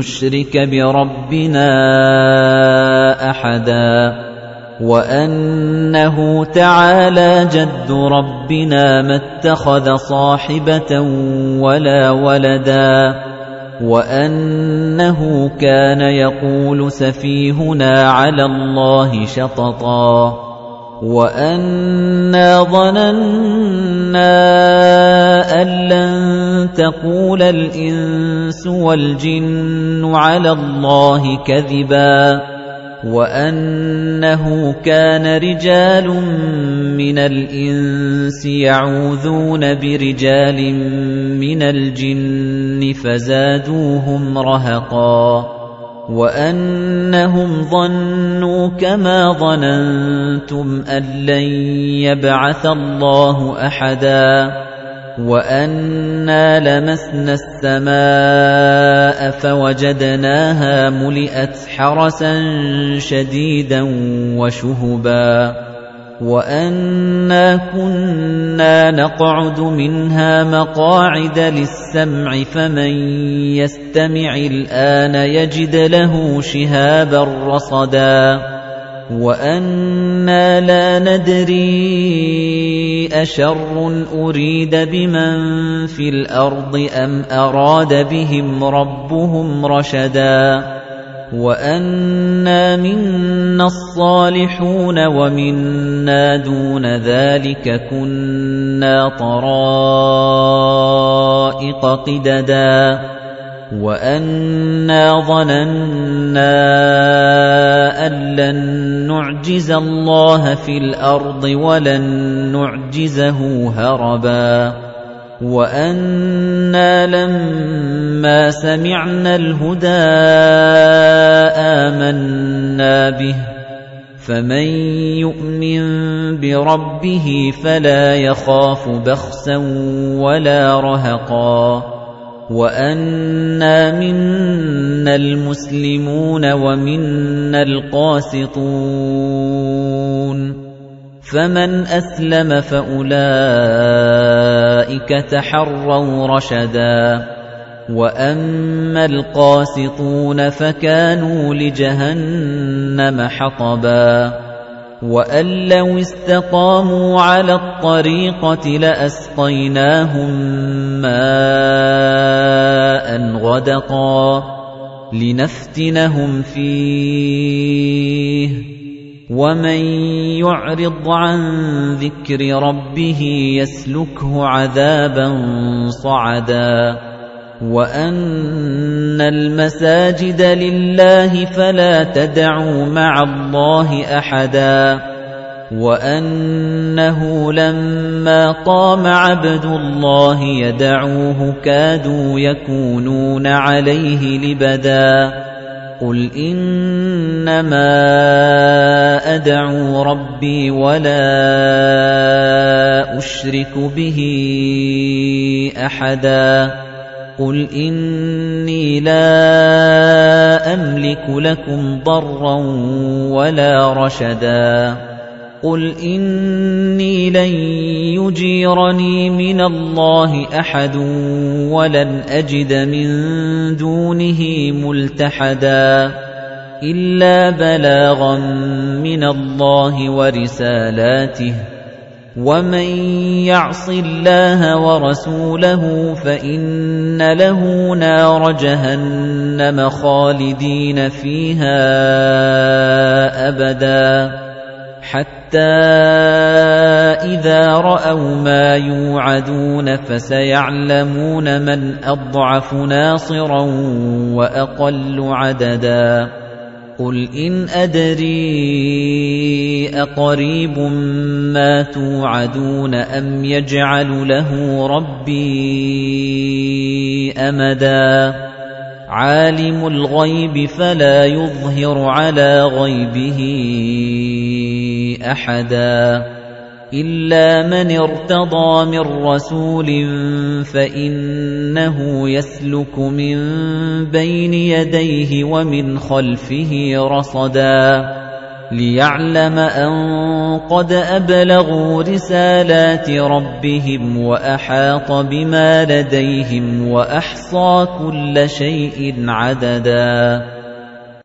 نُشْرِكَ بِرَبِّنَا أَحَدًا وَأَنَّهُ تَعَالَى جَدُّ رَبِّنَا مَا اتَّخَذَ صَاحِبَةً وَلَا وَلَدًا وَأَنَّهُ كَانَ يَقُولُ سَفِيهُنَا عَلَى اللَّهِ شَطَطًا وَأَنَّا ظَنَنَّا أَن لَّن تَقُولَ الْإِنسُ وَالْجِنُّ عَلَى اللَّهِ كَذِبًا وَأَنَّهُ كَانَ رِجَالٌ مِّنَ الْإِنسِ يَعُوذُونَ بِرِجَالٍ مِّنَ الْجِنِّ فَزَادُوهُمْ رَهَقًا وَأَنَّهُمْ ظَنُّوا كَمَا ظَنَنتُمْ أَن لَّن يَبْعَثَ اللَّهُ أَحَدًا وَأَنَّا لَمَسْنَا السَّمَاءَ فَوَجَدْنَاهَا مُلِئَتْ حَرَسًا شَدِيدًا وَشُهُبًا وَأَنَّا كُنَّا نَقْعُدُ مِنْهَا مَقَاعِدَ لِلسَّمْعِ فَمَن يَسْتَمِعِ الْآنَ يَجِدْ لَهُ شِهَابًا رَّصَدًا وَأَنَّا لَا نَدْرِي أَشَرٌّ أُرِيدَ بِمَن فِي الْأَرْضِ أَمْ أَرَادَ بِهِمْ رَبُّهُمْ رَشَدًا وَأَنَّا مِنَّا الصَّالِحُونَ وَمِنَّا دُونَ ذَلِكَ كُنَّا طَرَائِقَ قِدَدًا وَأَنَّا ظَنَنَّا أَن لَّن نُّعْجِزَ اللَّهَ فِي الْأَرْضِ وَلَن نُّعْجِزَهُ هَرَبًا وَأَنَّا لَمَّا سَمِعْنَا الْهُدَىٰ آمَنَّا بِهِ فَمَن يُؤْمِن بِرَبِّهِ فَلَا يَخَافُ بَخْسًا وَلَا رَهَقًا وَأَنَّا مِنَّا الْمُسْلِمُونَ وَمِنَّا الْقَاسِطُونَ فَمَنْ أَسْلَمَ فَأُولَئِكَ تَحَرَّوْا رَشَدًا وَأَمَّا الْقَاسِطُونَ فَكَانُوا لِجَهَنَّمَ حَطَبًا وَأَن لَّوْ اسْتَقَامُوا عَلَى الطَّرِيقَةِ لَأَسْقَيْنَاهُم مَّاءً غَدَقًا لِّنَفْتِنَهُمْ فِيهِ وَمَن يُعْرِضْ عَن ذِكْرِ رَبِّهِ يَسْلُكْهُ عَذَابًا صَعَدًا وَأَنَّ الْمَسَاجِدَ لِلَّهِ فَلَا تَدْعُوا مَعَ اللَّهِ أَحَدًا وَأَنَّهُ لَمَّا قَامَ عَبْدُ اللَّهِ يَدْعُوهُ كَادُوا يَكُونُونَ عَلَيْهِ لِبَدًا قُلْ إِنَّمَا أَدْعُو رَبِّي وَلَا أُشْرِكُ بِهِ أَحَدًا قُلْ إِنِّي لَا أَمْلِكُ لَكُمْ ضَرًّا وَلَا رَشَدًا. قُلْ إِنِّي لَن يُجِيرَنِي مِنَ اللَّهِ أَحَدٌ وَلَنْ أَجِدَ مِن دُونِهِ مُلْتَحَدًا إِلَّا بَلَاغًا مِنَ اللَّهِ وَرِسَالَاتِهِ. وَمَن يَعْصِ اللَّهَ وَرَسُولَهُ فَإِنَّ لَهُ نَارَ جَهَنَّمَ خَالِدِينَ فِيهَا أَبَدًا حَتَّى إِذَا رَأَوْا مَا يُوعَدُونَ فَسَيَعْلَمُونَ مَنْ أَضْعَفُ نَاصِرًا وَأَقَلُّ عَدَدًا قُلْ إِنْ أَدْرِي أَقَرِيبٌ مَا تُوعَدُونَ أَمْ يَجْعَلُ لَهُ رَبِّي أَمَدًا عالم الغيب فلا يظهر على غيبه احدا الا من ارتضى من رسول فانه يسلك من بين يديه ومن خلفه رصدا ليعلم ان قد ابلغوا رسالات ربهم واحاط بما لديهم واحصى كل شيء عددا